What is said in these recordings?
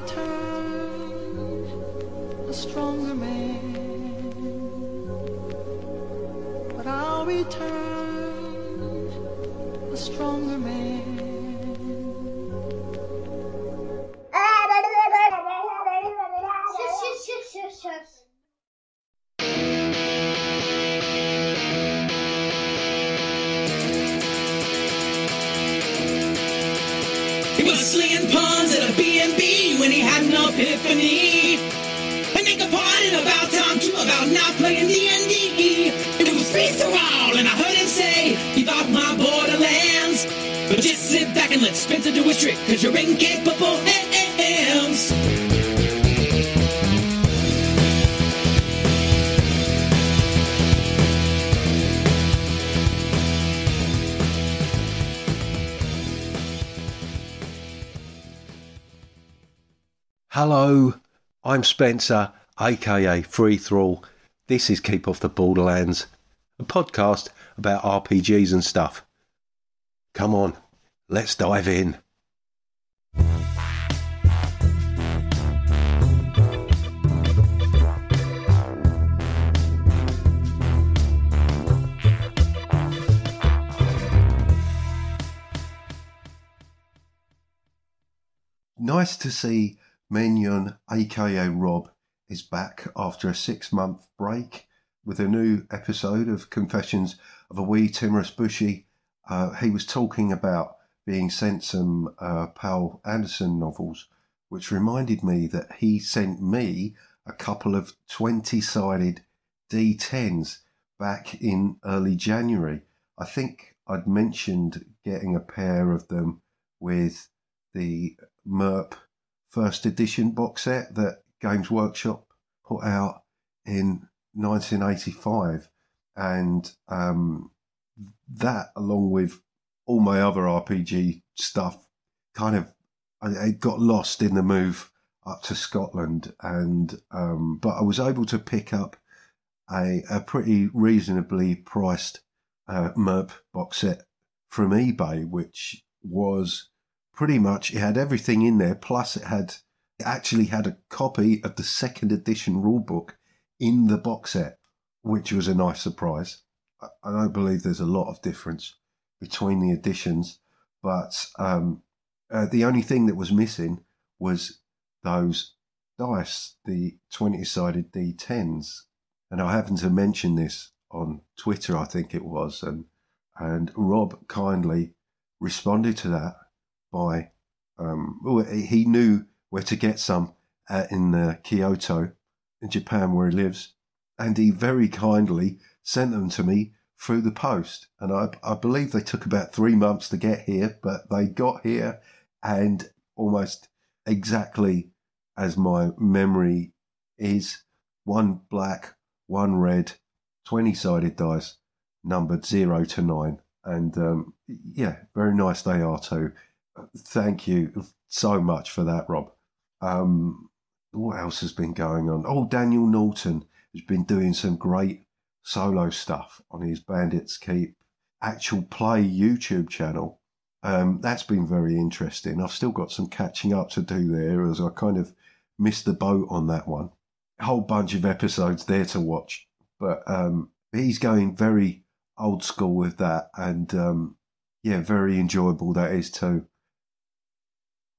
return a stronger man. But I'll return I'm Spencer, aka Free Thrall. This is Keep Off the Borderlands, a podcast about RPGs and stuff. Come on, let's dive in. Nice to see Menion, aka Rob, is back after a six month break with a new episode of Confessions of a Wee Timorous Bushi. Uh, he was talking about being sent some uh, Poul Anderson novels, which reminded me that he sent me a couple of 20 sided D10s back in early January. I think I'd mentioned getting a pair of them with the MERP first edition box set that Games Workshop put out in 1985, and um, that, along with all my other RPG stuff, kind of I, I got lost in the move up to Scotland, and um, but I was able to pick up a, a pretty reasonably priced uh, MERP box set from eBay, which was pretty much it had everything in there. Plus, it had it actually had a copy of the second edition rulebook in the box set, which was a nice surprise. I, don't believe there's a lot of difference between the editions, but um, uh, the only thing that was missing was those dice, the twenty-sided D10s, and I happened to mention this on Twitter, I think it was, and and Rob kindly responded to that by um, he knew where to get some uh, in uh, Kyoto, in Japan, where he lives, and he very kindly sent them to me through the post. And I, I believe they took about three months to get here, but they got here, and almost exactly as my memory is, one black, one red, twenty sided dice, numbered zero to nine, and um, yeah, very nice they are too thank you so much for that, Rob. Um, what else has been going on? Oh, Daniel Norton has been doing some great solo stuff on his Bandit's Keep actual play YouTube channel. Um, that's been very interesting. I've still got some catching up to do there as I kind of missed the boat on that one. A whole bunch of episodes there to watch, but um, he's going very old school with that, and um, yeah, very enjoyable that is too.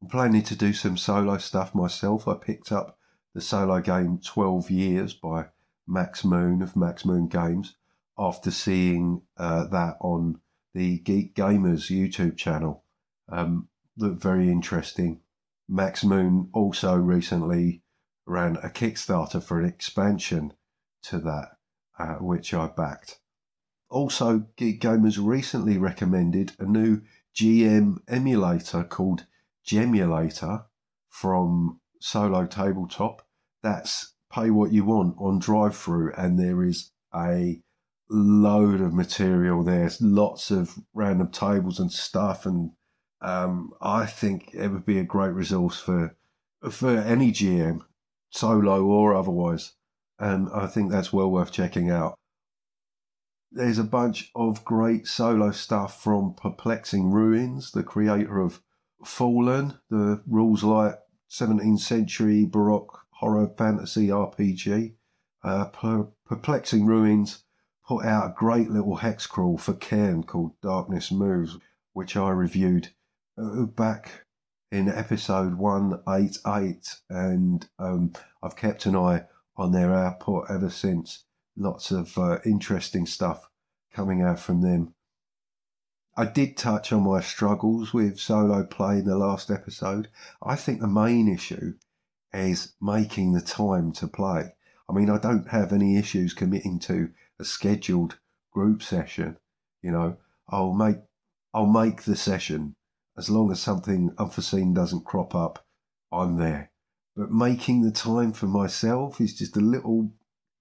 I'm planning to do some solo stuff myself. I picked up the solo game 12 Years by Max Moon of Max Moon Games after seeing uh, that on the Geek Gamers YouTube channel. Um, looked very interesting. Max Moon also recently ran a Kickstarter for an expansion to that, uh, which I backed. Also, Geek Gamers recently recommended a new GM emulator called Gemulator from Solo Tabletop. That's pay what you want on drive through, and there is a load of material there. Lots of random tables and stuff, and um, I think it would be a great resource for for any GM, solo or otherwise. And I think that's well worth checking out. There's a bunch of great solo stuff from Perplexing Ruins, the creator of Fallen, the rules light 17th century Baroque horror fantasy RPG. Uh, per- Perplexing Ruins put out a great little hex crawl for Cairn called Darkness Moves, which I reviewed uh, back in episode 188, and um, I've kept an eye on their output ever since. Lots of uh, interesting stuff coming out from them. I did touch on my struggles with solo play in the last episode. I think the main issue is making the time to play. I mean, I don't have any issues committing to a scheduled group session. You know, I'll make I'll make the session as long as something unforeseen doesn't crop up. I'm there. But making the time for myself is just a little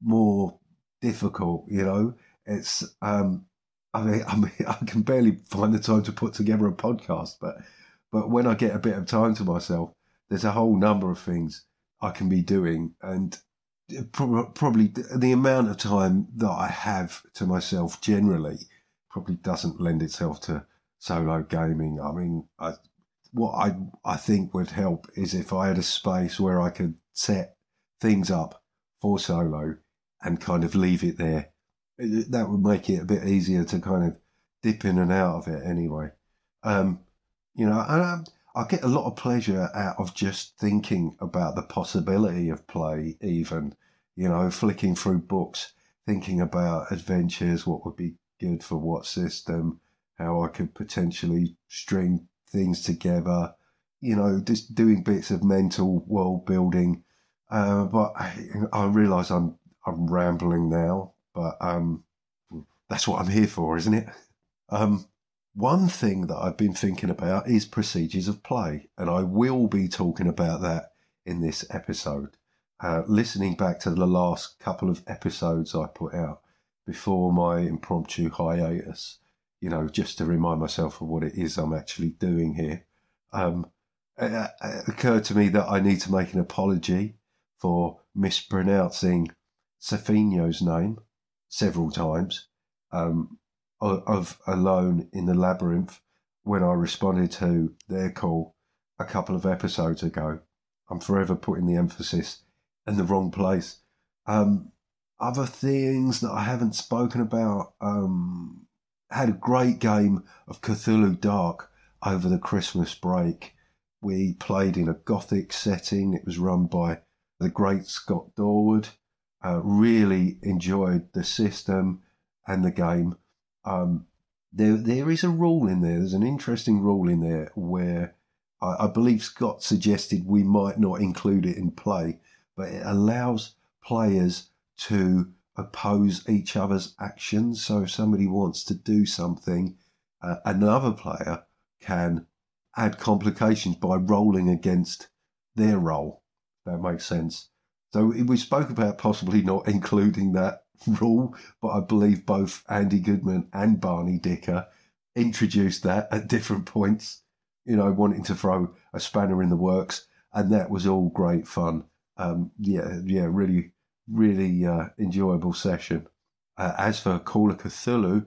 more difficult. You know, it's um, I mean, I mean, I can barely find the time to put together a podcast, but but when I get a bit of time to myself, there's a whole number of things I can be doing, and uh, probably the amount of time that I have to myself generally probably doesn't lend itself to solo gaming. I mean, I, what I I think would help is if I had a space where I could set things up for solo and kind of leave it there that would make it a bit easier to kind of dip in and out of it anyway. Um, you know, I, I get a lot of pleasure out of just thinking about the possibility of play, even, you know, flicking through books, thinking about adventures, what would be good for what system, how I could potentially string things together, you know, just doing bits of mental world building. Uh, but I, I realise I'm I'm rambling now. But um, that's what I'm here for, isn't it? Um, one thing that I've been thinking about is procedures of play, and I will be talking about that in this episode. Uh, listening back to the last couple of episodes I put out before my impromptu hiatus, you know, just to remind myself of what it is I'm actually doing here, um, it, it occurred to me that I need to make an apology for mispronouncing Safino's name several times um, of Alone in the Labyrinth when I responded to their call a couple of episodes ago. I'm forever putting the emphasis in the wrong place. Um, other things that I haven't spoken about. Um, had a great game of Cthulhu Dark over the Christmas break. We played in a gothic setting. It was run by the great Scott Dorward. Uh, really enjoyed the system and the game. Um, there, there is a rule in there. There's an interesting rule in there where I, I believe Scott suggested we might not include it in play, but it allows players to oppose each other's actions. So if somebody wants to do something, uh, another player can add complications by rolling against their role. That makes sense. So we spoke about possibly not including that rule, but I believe both Andy Goodman and Barney Dicker introduced that at different points, you know, wanting to throw a spanner in the works. And that was all great fun. Um, yeah, yeah, really, really uh, enjoyable session. Uh, as for Call of Cthulhu,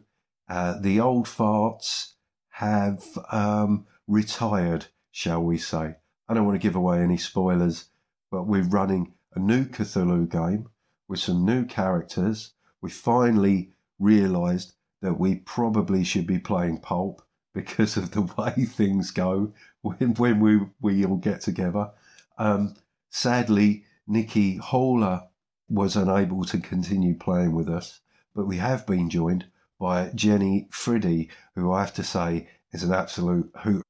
uh, the old farts have um, retired, shall we say. I don't want to give away any spoilers, but we're running a new Cthulhu game with some new characters. We finally realised that we probably should be playing Pulp because of the way things go when, when we, we all get together. Um, sadly, Nicky Haller was unable to continue playing with us, but we have been joined by Jenny Fridy, who I have to say is an absolute hoot.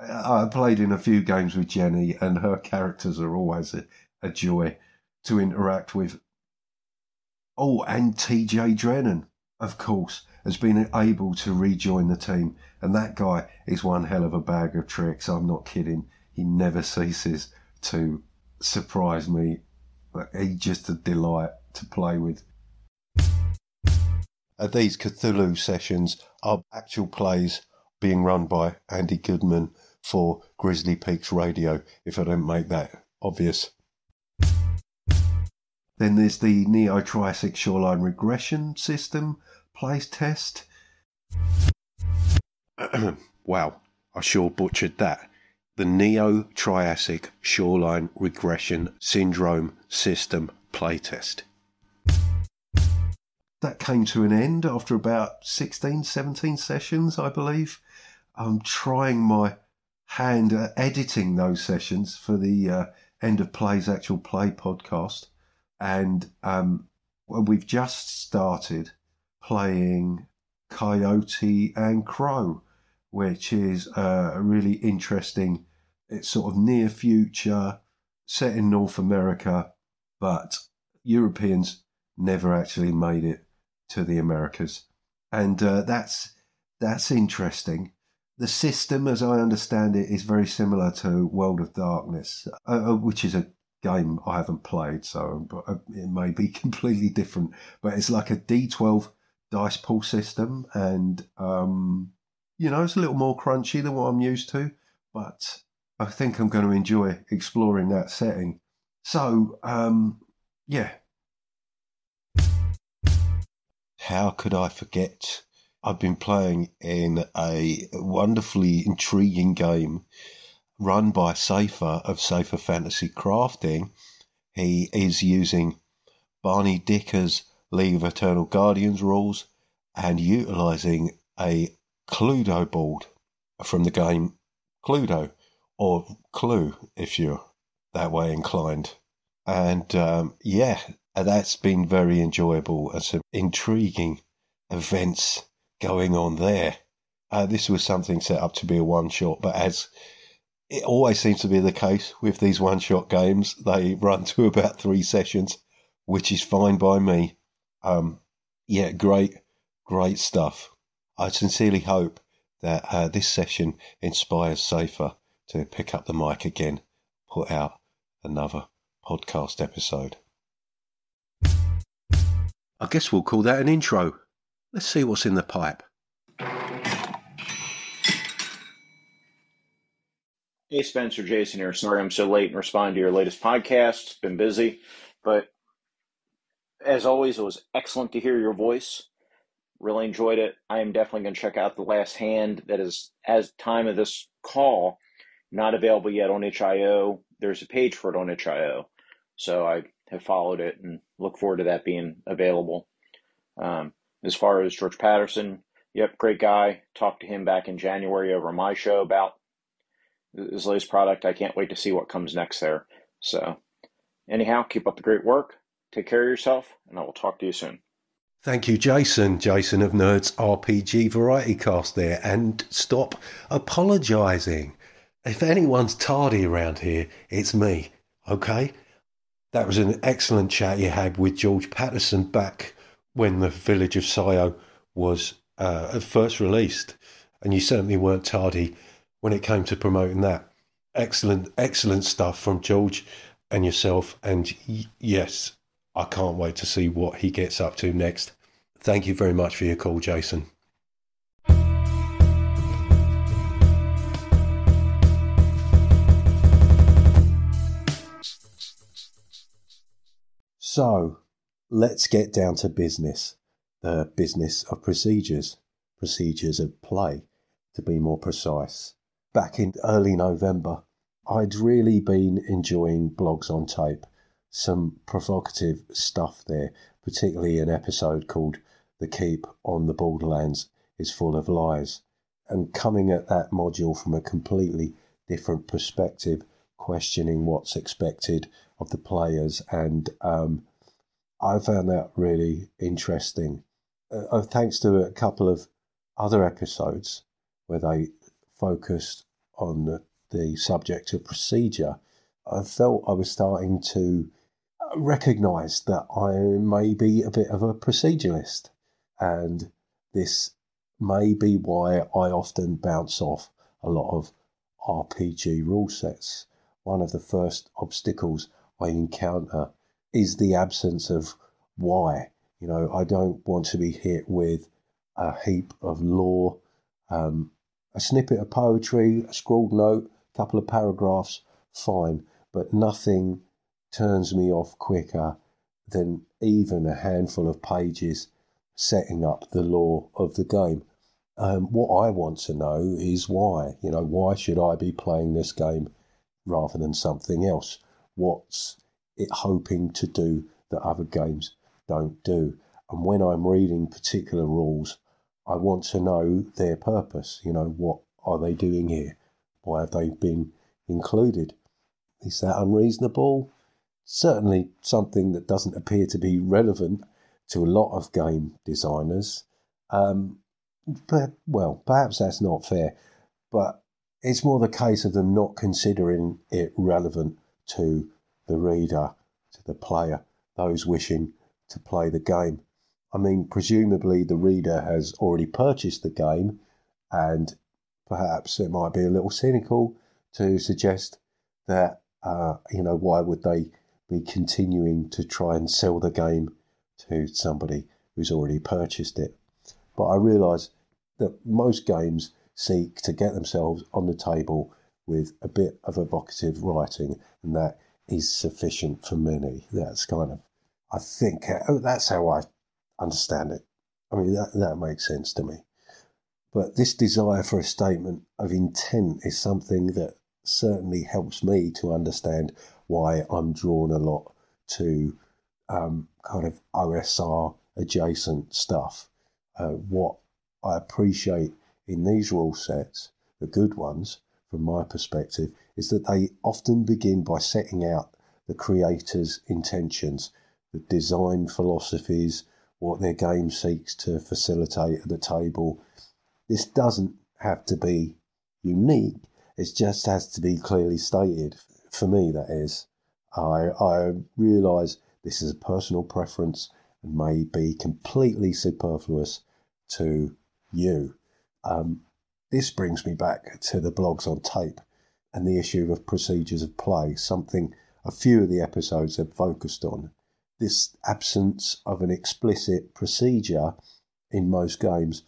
I played in a few games with Jenny, and her characters are always a, joy to interact with. Oh, and TJ Drennon, of course, has been able to rejoin the team. And that guy is one hell of a bag of tricks. I'm not kidding. He never ceases to surprise me. He's just a delight to play with. These Cthulhu sessions are actual plays being run by Andy Goodman for Grizzly Peaks Radio, if I don't make that obvious. Then there's the Neo Triassic Shoreline Regression System plays test. wow, I sure butchered that. the Neo Triassic Shoreline Regression Syndrome System playtest. That came to an end after about 16, 17 sessions, I believe. I'm trying my hand at editing those sessions for the uh, End of Play's actual play podcast. And um, we've just started playing Coyote and Crow, which is a really interesting, it's sort of near future, set in North America, but Europeans never actually made it to the Americas. And uh, that's that's interesting. The system, as I understand it, is very similar to World of Darkness, uh, uh which is a game I haven't played, so uh, it may be completely different. But it's like a D12 dice pool system, and um, you know, it's a little more crunchy than what I'm used to. But I think I'm going to enjoy exploring that setting. So, um, yeah. How could I forget? I've been playing in a wonderfully intriguing game run by Safer of Safer Fantasy Crafting. He is using Barney Dicker's League of Eternal Guardians rules and utilizing a Cluedo board from the game Cluedo, or Clue if you're that way inclined. And um, yeah, that's been very enjoyable and some intriguing events going on there. Uh, this was something set up to be a one shot, but as it always seems to be the case with these one shot games, they run to about three sessions, which is fine by me. Um, yeah, great, great stuff. I sincerely hope that uh, this session inspires Safer to pick up the mic again, put out another podcast episode. I guess we'll call that an intro. Let's see what's in the pipe. Hey, Spencer, Jason here. Sorry I'm so late in responding to your latest podcast. Been busy, but as always, it was excellent to hear your voice. Really enjoyed it. I am definitely going to check out The Last Hand. That is, as time of this call, not available yet on itch.io. There's a page for it on itch.io, So I have followed it and look forward to that being available. Um, as far as George Patterson, yep, great guy. Talked to him back in January over my show about his latest product. I can't wait to see what comes next there. So, anyhow, keep up the great work. Take care of yourself, and I will talk to you soon. Thank you, Jason. Jason of Nerds RPG Variety Cast there. And stop apologising. If anyone's tardy around here, it's me. Okay? That was an excellent chat you had with George Patterson back when the Village of Sio was uh, first released. And you certainly weren't tardy when it came to promoting that. Excellent, excellent stuff from George and yourself. And yes, I can't wait to see what he gets up to next. Thank you very much for your call, Jason. So, let's get down to business. The business of procedures, procedures of play, to be more precise. Back in early November, I'd really been enjoying blogs on tape. Some provocative stuff there, particularly an episode called The Keep on the Borderlands is Full of Lies. And coming at that module from a completely different perspective, questioning what's expected of the players, and um, I found that really interesting. Uh, uh, thanks to a couple of other episodes where they focused on the, the subject of procedure, I felt I was starting to recognise that I may be a bit of a proceduralist, and this may be why I often bounce off a lot of RPG rule sets. One of the first obstacles I encounter is the absence of why. You know, I don't want to be hit with a heap of lore, um, a snippet of poetry, a scrawled note, a couple of paragraphs, fine, but nothing turns me off quicker than even a handful of pages setting up the lore of the game. Um, what I want to know is why. You know, why should I be playing this game rather than something else? What's it hoping to do that other games don't do? And when I'm reading particular rules, I want to know their purpose. You know, what are they doing here? Why have they been included? Is that unreasonable? Certainly something that doesn't appear to be relevant to a lot of game designers. Um, but, well, perhaps that's not fair, but it's more the case of them not considering it relevant to the reader, to the player, those wishing to play the game. I mean, presumably the reader has already purchased the game, and perhaps it might be a little cynical to suggest that, uh, you know, why would they be continuing to try and sell the game to somebody who's already purchased it? But I realise that most games seek to get themselves on the table with a bit of evocative writing, and that is sufficient for many. That's kind of, I think, oh, that's how I understand it. I mean, that, that makes sense to me. But this desire for a statement of intent is something that certainly helps me to understand why I'm drawn a lot to um, kind of OSR adjacent stuff. Uh, what I appreciate in these rule sets, the good ones, from my perspective, is that they often begin by setting out the creator's intentions, the design philosophies, what their game seeks to facilitate at the table. This doesn't have to be unique, it just has to be clearly stated. For me, that is. I, I realise this is a personal preference and may be completely superfluous to you. Um, this brings me back to the blogs on tape and the issue of procedures of play, something a few of the episodes have focused on. This absence of an explicit procedure in most games,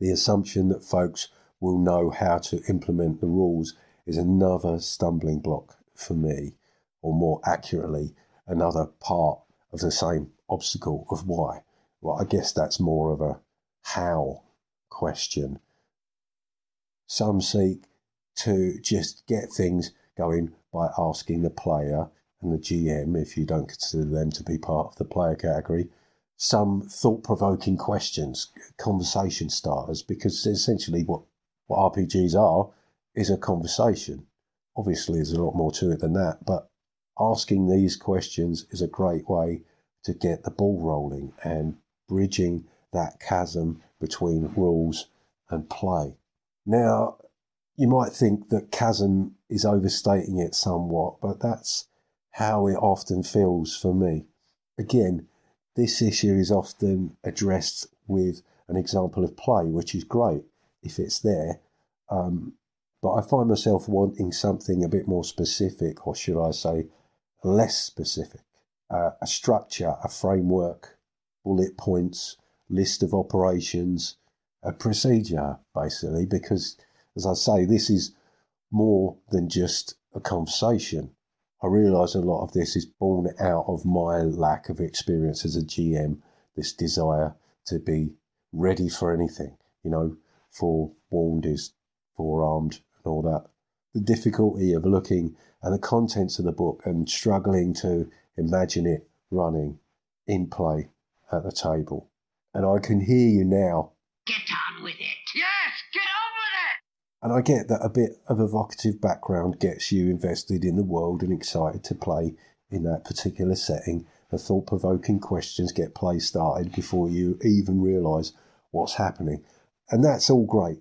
the assumption that folks will know how to implement the rules is another stumbling block for me, or more accurately, another part of the same obstacle of why. Well, I guess that's more of a how question. Some seek to just get things going by asking the player and the GM, if you don't consider them to be part of the player category, some thought provoking questions, conversation starters, because essentially what, what RPGs are is a conversation. Obviously, there's a lot more to it than that, but asking these questions is a great way to get the ball rolling and bridging that chasm between rules and play. Now, you might think that chasm is overstating it somewhat, but that's how it often feels for me. Again, this issue is often addressed with an example of play, which is great if it's there. Um, but I find myself wanting something a bit more specific, or should I say, less specific. Uh, a structure, a framework, bullet points, list of operations, a procedure, basically, because, as I say, this is more than just a conversation. I realise a lot of this is born out of my lack of experience as a GM, this desire to be ready for anything, you know, forewarned is forearmed and all that. The difficulty of looking at the contents of the book and struggling to imagine it running in play at the table. And I can hear you now. Get with it. Yes, get on with it. And I get that a bit of evocative background gets you invested in the world and excited to play in that particular setting. The thought provoking questions get play started before you even realise what's happening. And that's all great.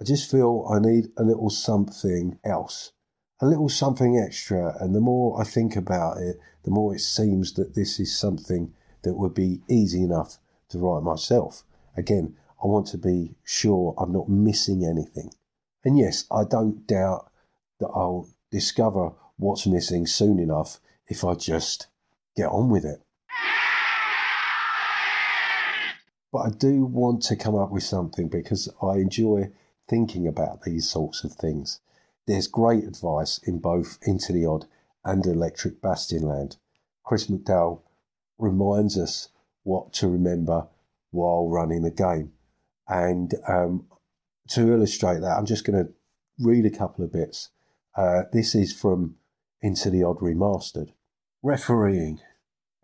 I just feel I need a little something else, a little something extra. And the more I think about it, the more it seems that this is something that would be easy enough to write myself. Again, I want to be sure I'm not missing anything. And yes, I don't doubt that I'll discover what's missing soon enough if I just get on with it. But I do want to come up with something because I enjoy thinking about these sorts of things. There's great advice in both Into the Odd and Electric Bastionland. Chris McDowall reminds us what to remember while running the game. And um, to illustrate that, I'm just going to read a couple of bits. Uh, this is from Into the Odd Remastered. Refereeing.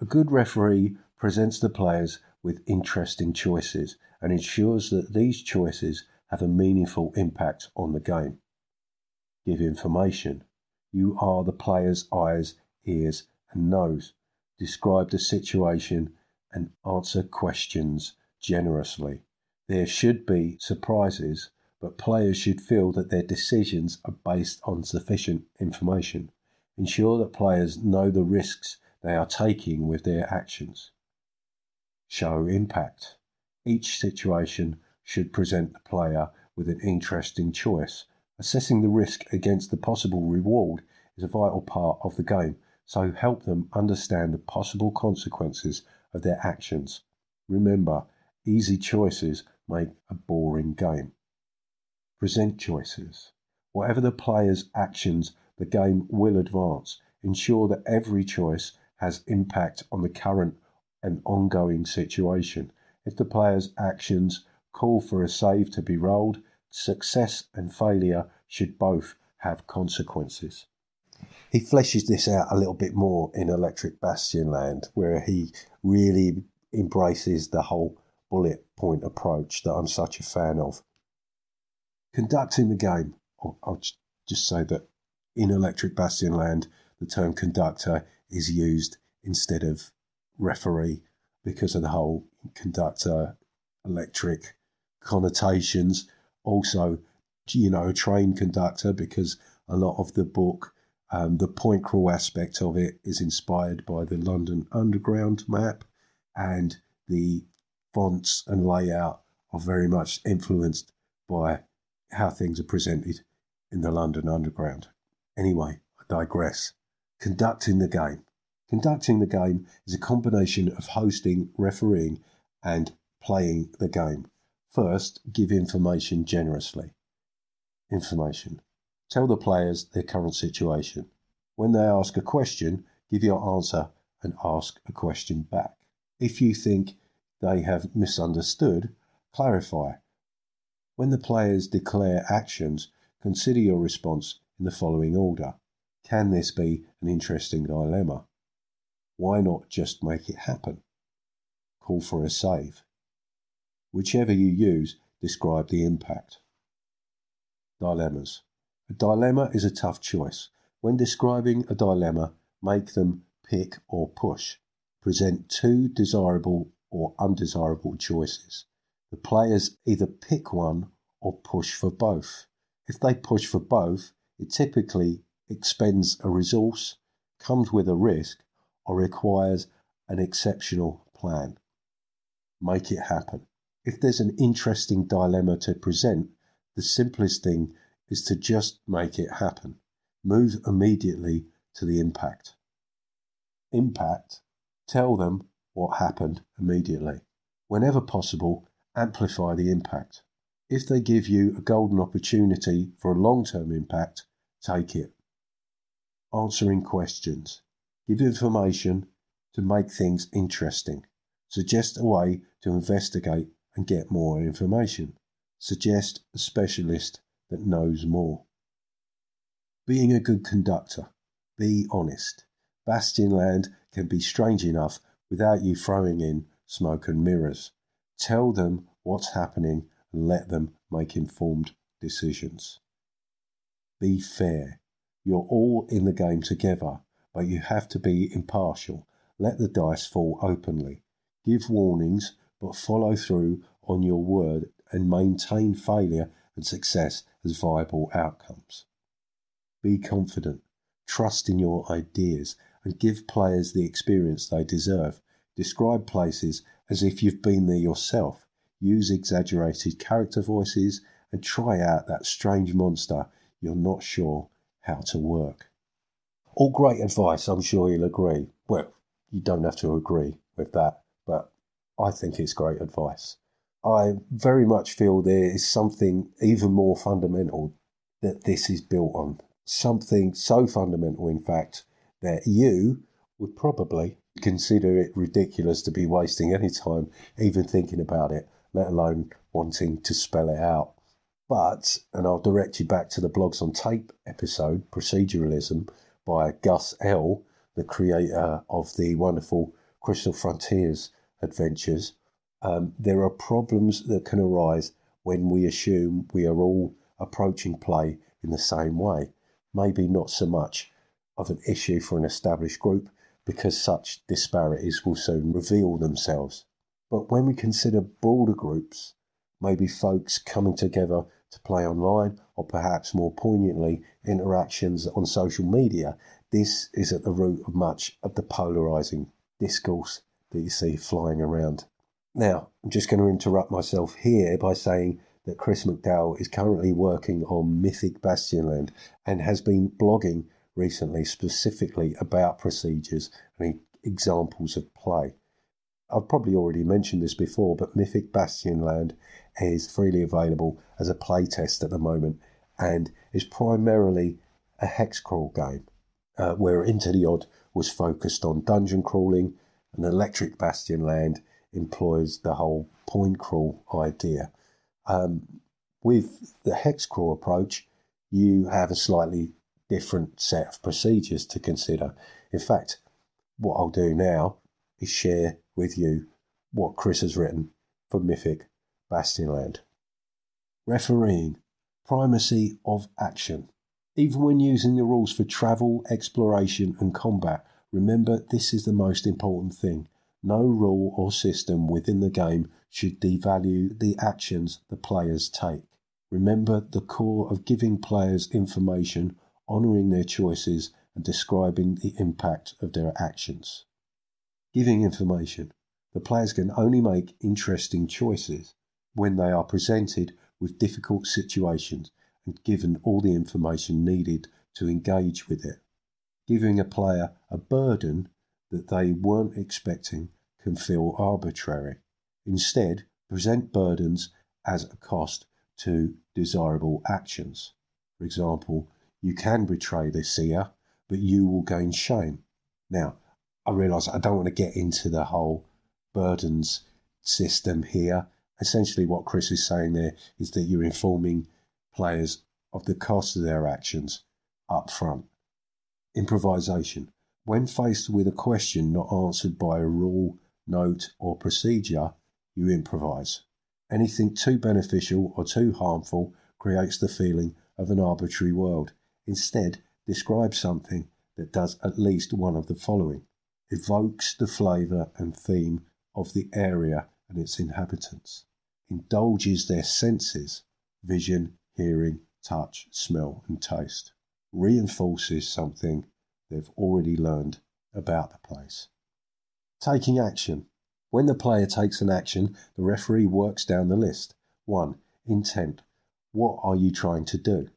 A good referee presents the players with interesting choices and ensures that these choices have a meaningful impact on the game. Give information. You are the player's eyes, ears, and nose. Describe the situation and answer questions generously. There should be surprises, but players should feel that their decisions are based on sufficient information. Ensure that players know the risks they are taking with their actions. Show impact. Each situation should present the player with an interesting choice. Assessing the risk against the possible reward is a vital part of the game, so help them understand the possible consequences of their actions. Remember, easy choices make a boring game. Present choices. Whatever the player's actions, the game will advance. Ensure that every choice has impact on the current and ongoing situation. If the player's actions call for a save to be rolled, success and failure should both have consequences. He fleshes this out a little bit more in Electric Bastionland, where he really embraces the whole bullet point approach that I'm such a fan of. Conducting the game, I'll just say that in Electric Bastionland, the term conductor is used instead of referee because of the whole conductor electric connotations. Also, you know, a train conductor because a lot of the book, um, the point crawl aspect of it is inspired by the London Underground map, and the fonts and layout are very much influenced by how things are presented in the London Underground. Anyway, I digress. Conducting the game. Conducting the game is a combination of hosting, refereeing, and playing the game. First, give information generously. Information. Tell the players their current situation. When they ask a question, give your answer and ask a question back. If you think they have misunderstood, clarify. When the players declare actions, consider your response in the following order. Can this be an interesting dilemma? Why not just make it happen? Call for a save. Whichever you use, describe the impact. Dilemmas. A dilemma is a tough choice. When describing a dilemma, make them pick or push. Present two desirable or undesirable choices. The players either pick one or push for both. If they push for both, it typically expends a resource, comes with a risk, or requires an exceptional plan. Make it happen. If there's an interesting dilemma to present, the simplest thing is to just make it happen. Move immediately to the impact. Impact, tell them what happened immediately. Whenever possible, amplify the impact. If they give you a golden opportunity for a long term impact, take it. Answering questions. Give information to make things interesting. Suggest a way to investigate and get more information. Suggest a specialist that knows more. Being a good conductor. Be honest. Bastionland can be strange enough without you throwing in smoke and mirrors. Tell them what's happening and let them make informed decisions. Be fair. You're all in the game together but you have to be impartial. Let the dice fall openly. Give warnings, but follow through on your word and maintain failure and success as viable outcomes. Be confident, trust in your ideas, and give players the experience they deserve. Describe places as if you've been there yourself. Use exaggerated character voices and try out that strange monster you're not sure how to work. All great advice, I'm sure you'll agree. Well, you don't have to agree with that, but I think it's great advice. I very much feel there is something even more fundamental that this is built on. Something so fundamental, in fact, that you would probably consider it ridiculous to be wasting any time even thinking about it, let alone wanting to spell it out. But, and I'll direct you back to the Blogs on Tape episode, Proceduralism, by Gus L., the creator of the wonderful Crystal Frontiers adventures. Um, there are problems that can arise when we assume we are all approaching play in the same way. Maybe not so much of an issue for an established group because such disparities will soon reveal themselves. But when we consider broader groups, maybe folks coming together to play online, or perhaps more poignantly, interactions on social media, this is at the root of much of the polarizing discourse that you see flying around. Now, I'm just going to interrupt myself here by saying that Chris McDowall is currently working on Mythic Bastionland and has been blogging recently specifically about procedures and examples of play. I've probably already mentioned this before, but Mythic Bastionland is freely available as a playtest at the moment and is primarily a hex crawl game, uh, where Into the Odd was focused on dungeon crawling, and Electric Bastionland employs the whole point crawl idea. Um, with the hex crawl approach, you have a slightly different set of procedures to consider. In fact, what I'll do now is share with you what Chris has written for Mythic Bastionland. Refereeing primacy of action. Even when using the rules for travel, exploration, and combat, remember this is the most important thing. No rule or system within the game should devalue the actions the players take. Remember the core of giving players information, honouring their choices, and describing the impact of their actions. Giving information. The players can only make interesting choices when they are presented with difficult situations and given all the information needed to engage with it. Giving a player a burden that they weren't expecting can feel arbitrary. Instead, present burdens as a cost to desirable actions. For example, you can betray the seer, but you will gain shame. Now, I realise I don't want to get into the whole burdens system here essentially what Chris is saying there is that you're informing players of the cost of their actions up front. Improvisation. When faced with a question not answered by a rule, note, or procedure, you improvise. Anything too beneficial or too harmful creates the feeling of an arbitrary world. Instead, describe something that does at least one of the following evokes the flavour and theme of the area and its inhabitants, indulges their senses vision, hearing, touch, smell, and taste, reinforces something they've already learned about the place. Taking action. When the player takes an action, the referee works down the list. 1. Intent. What are you trying to do?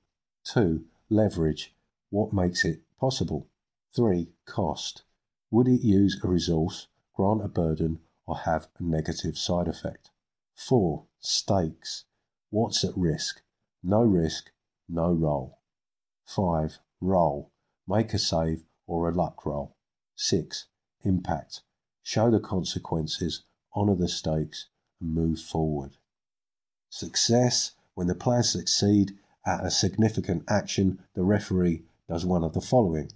2. Leverage. What makes it possible? 3. Cost. Would it use a resource, grant a burden, or have a negative side effect. 4. Stakes. What's at risk? No risk, no roll. 5. Roll. Make a save or a luck roll. 6. Impact. Show the consequences, honour the stakes, and move forward. Success. When the players succeed at a significant action, the referee does one of the following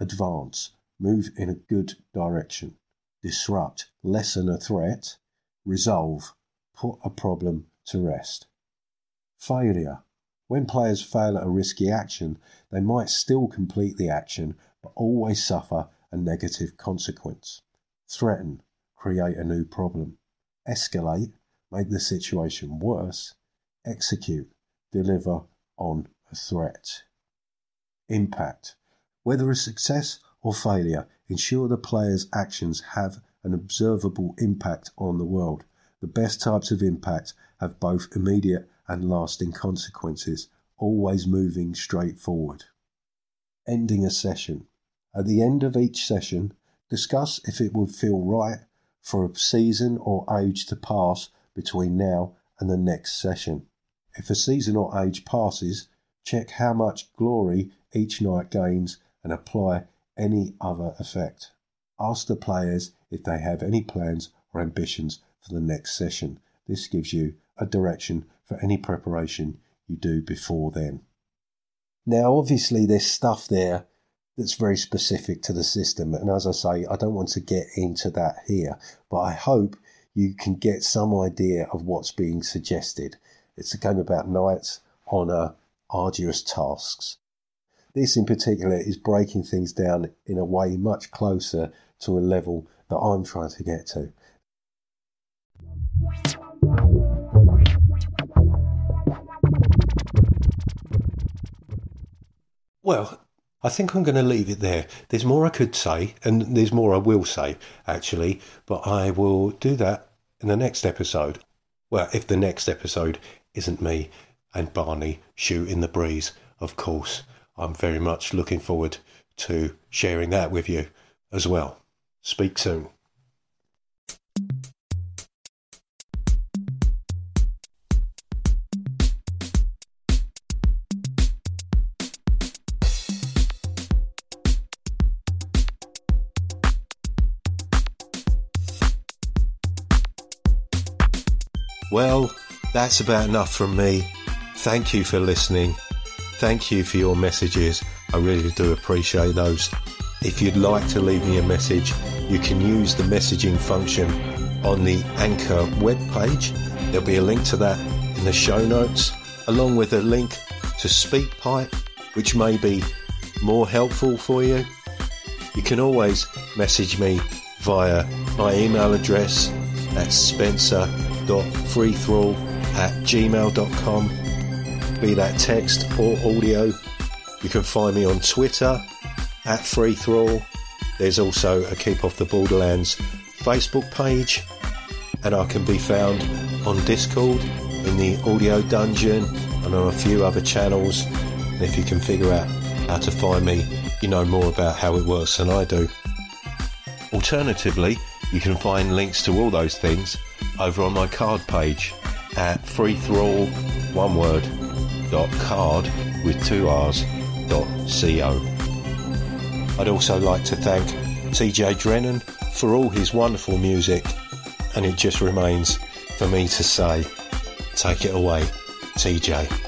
advance, move in a good direction disrupt, lessen a threat, resolve, put a problem to rest. Failure. When players fail at a risky action, they might still complete the action but always suffer a negative consequence. Threaten, create a new problem. Escalate, make the situation worse. Execute, deliver on a threat. Impact. Whether a success or failure ensure the player's actions have an observable impact on the world. The best types of impact have both immediate and lasting consequences, always moving straight forward. Ending a session. At the end of each session, discuss if it would feel right for a season or age to pass between now and the next session. If a season or age passes, check how much glory each knight gains and apply any other effect. Ask the players if they have any plans or ambitions for the next session. This gives you a direction for any preparation you do before then. Now, obviously, there's stuff there that's very specific to the system. And as I say, I don't want to get into that here, but I hope you can get some idea of what's being suggested. It's a game about knights, honour, arduous tasks. This in particular is breaking things down in a way much closer to a level that I'm trying to get to. Well, I think I'm going to leave it there. There's more I could say, and there's more I will say, actually, but I will do that in the next episode. Well, if the next episode isn't me and Barney shooting the breeze, of course, I'm very much looking forward to sharing that with you as well. Speak soon. Well, that's about enough from me. Thank you for listening. Thank you for your messages. I really do appreciate those. If you'd like to leave me a message, you can use the messaging function on the Anchor webpage. There'll be a link to that in the show notes, along with a link to SpeakPipe, which may be more helpful for you. You can always message me via my email address at spencer.freethrall at gmail.com, be that text or audio. You can find me on Twitter at freethrall. There's also a Keep Off the Borderlands Facebook page, and I can be found on Discord in the Audio Dungeon and on a few other channels. And if you can figure out how to find me, you know more about how it works than I do. Alternatively, you can find links to all those things over on my card page at freethrall, one word, dot card with two R's, dot co. I'd also like to thank TJ Drennon for all his wonderful music, and it just remains for me to say, take it away, TJ.